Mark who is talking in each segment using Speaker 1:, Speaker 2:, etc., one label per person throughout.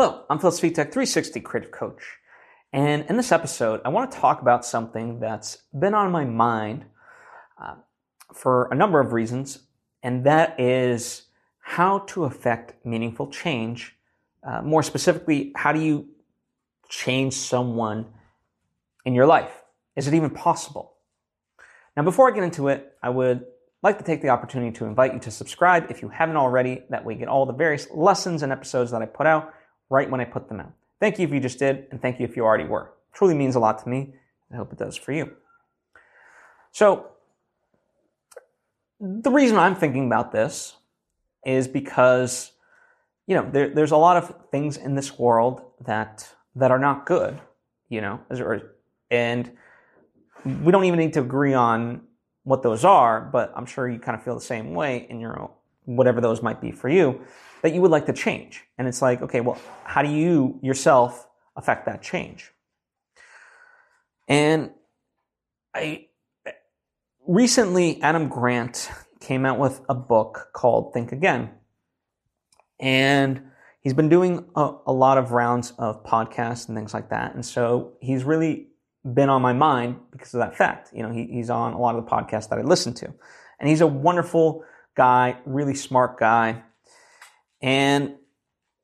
Speaker 1: Hello, I'm Phil Svitek, 360 Creative Coach. And in this episode, I want to talk about something that's been on my mind uh, for a number of reasons, and that is how to affect meaningful change. Uh, more specifically, how do you change someone in your life? Is it even possible? Now, before I get into it, I would like to take the opportunity to invite you to subscribe if you haven't already. That way, you get all the various lessons and episodes that I put out right when I put them out. Thank you if you just did, and thank you if you already were. It truly means a lot to me. I hope it does for you. So, the reason I'm thinking about this is because, you know, there, there's a lot of things in this world that that are not good, you know, and we don't even need to agree on what those are, but I'm sure you kind of feel the same way in your own, whatever those might be for you that you would like to change. And it's like, okay, well, how do you yourself affect that change? And I recently, Adam Grant came out with a book called Think Again. And he's been doing a, a, lot of rounds of podcasts and things like that. And so he's really been on my mind because of that fact. You know, he, he's on a lot of the podcasts that I listen to. And he's a wonderful guy, really smart guy. And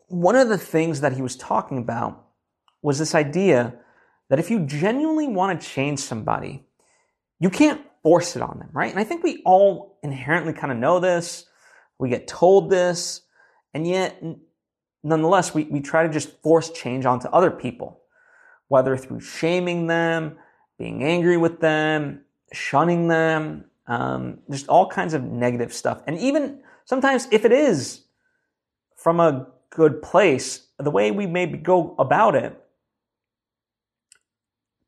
Speaker 1: one of the things that he was talking about was this idea that if you genuinely want to change somebody, you can't force it on them, right? And I think we all inherently kind of know this. We get told this, and yet, nonetheless, we, we try to just force change onto other people, whether through shaming them, being angry with them, shunning them, um, just all kinds of negative stuff. And even sometimes, if it is from a good place, the way we maybe go about it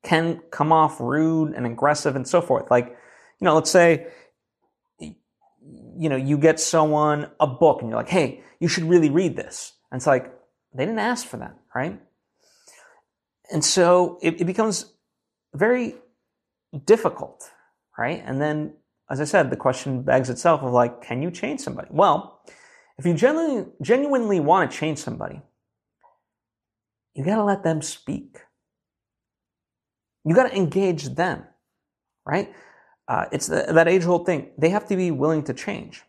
Speaker 1: can come off rude and aggressive and so forth. Like, you know, let's say, you know, you get someone a book and you're like, hey, you should really read this. And it's like, they didn't ask for that, right? And so it, it becomes very difficult, right? And then, as I said, the question begs itself of like, can you change somebody? Well, if you genuinely, genuinely want to change somebody, you got to let them speak. You got to engage them, right? Uh, it's the, that age old thing. They have to be willing to change.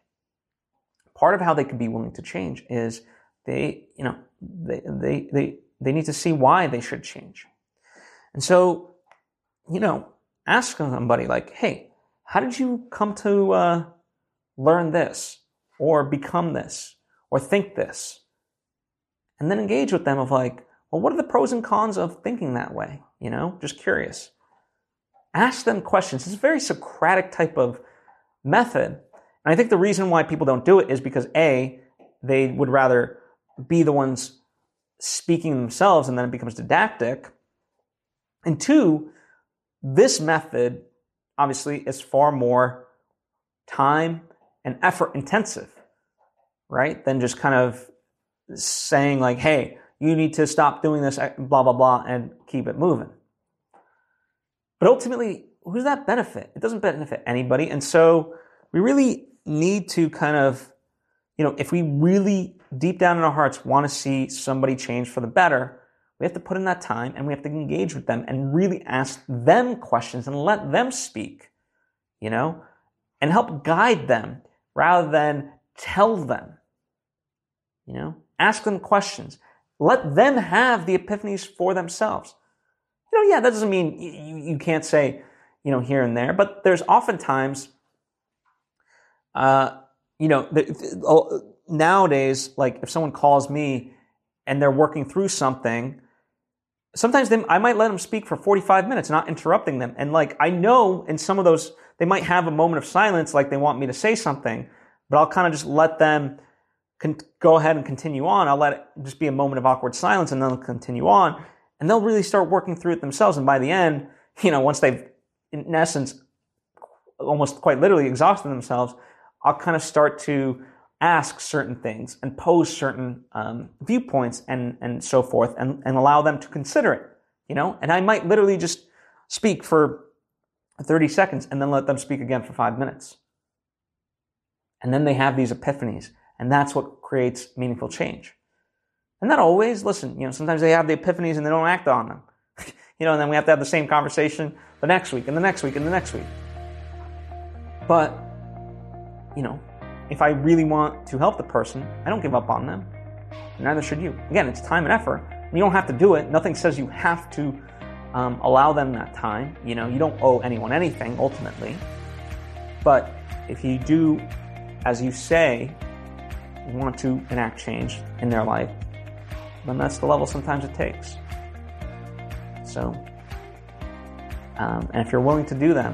Speaker 1: Part of how they can be willing to change is they, you know, they, they, they, they need to see why they should change. And so, you know, ask somebody like, hey, how did you come to uh, learn this? or become this or think this. And then engage with them of like, well, what are the pros and cons of thinking that way? You know, just curious. Ask them questions. It's a very Socratic type of method. And I think the reason why people don't do it is because A, they would rather be the ones speaking themselves and then it becomes didactic. And two, this method obviously is far more time and effort intensive, right? Than just kind of saying like, hey, you need to stop doing this, eh, blah, blah, blah, and keep it moving. But ultimately, who's that benefit? It doesn't benefit anybody. And so we really need to kind of, you know, if we really deep down in our hearts want to see somebody change for the better, we have to put in that time and we have to engage with them and really ask them questions and let them speak, you know, and help guide them rather than tell them. You know, ask them questions. Let them have the epiphanies for themselves. You know, yeah, that doesn't mean you, you can't say, you know, here and there, but there's oftentimes, uh, you know, the, nowadays, like if someone calls me and they're working through something, sometimes they, I might let them speak for 45 minutes, not interrupting them. And like, I know in some of those, they might have a moment of silence, like they want me to say something, but I'll kind of just let them con- go ahead and continue on. I'll let it just be a moment of awkward silence and then they'll continue on and they'll really start working through it themselves. And by the end, you know, once they've, in essence, almost quite literally exhausted themselves, I'll kind of start to ask certain things and pose certain um, viewpoints and, and so forth and, and allow them to consider it, you know? And I might literally just speak for 30 seconds and then let them speak again for five minutes. And then they have these epiphanies. And that's what creates meaningful change. And not always. Listen, you know, sometimes they have the epiphanies and they don't act on them. you know, and then we have to have the same conversation the next week and the next week and the next week. But, you know, if I really want to help the person, I don't give up on them. Neither should you. Again, it's time and effort. You don't have to do it. Nothing says you have to um, allow them that time. You know, you don't owe anyone anything ultimately. But if you do, as you say, want to enact change in their life, then that's the level sometimes it takes. So, um, and if you're willing to do that,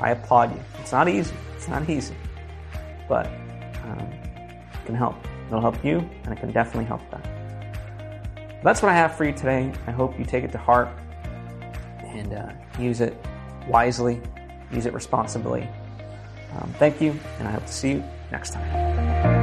Speaker 1: I applaud you. It's not easy. It's not easy, but um, it can help. It'll help you, and it can definitely help them. That's what I have for you today. I hope you take it to heart and uh, use it wisely, use it responsibly. Um, thank you, and I hope to see you next time.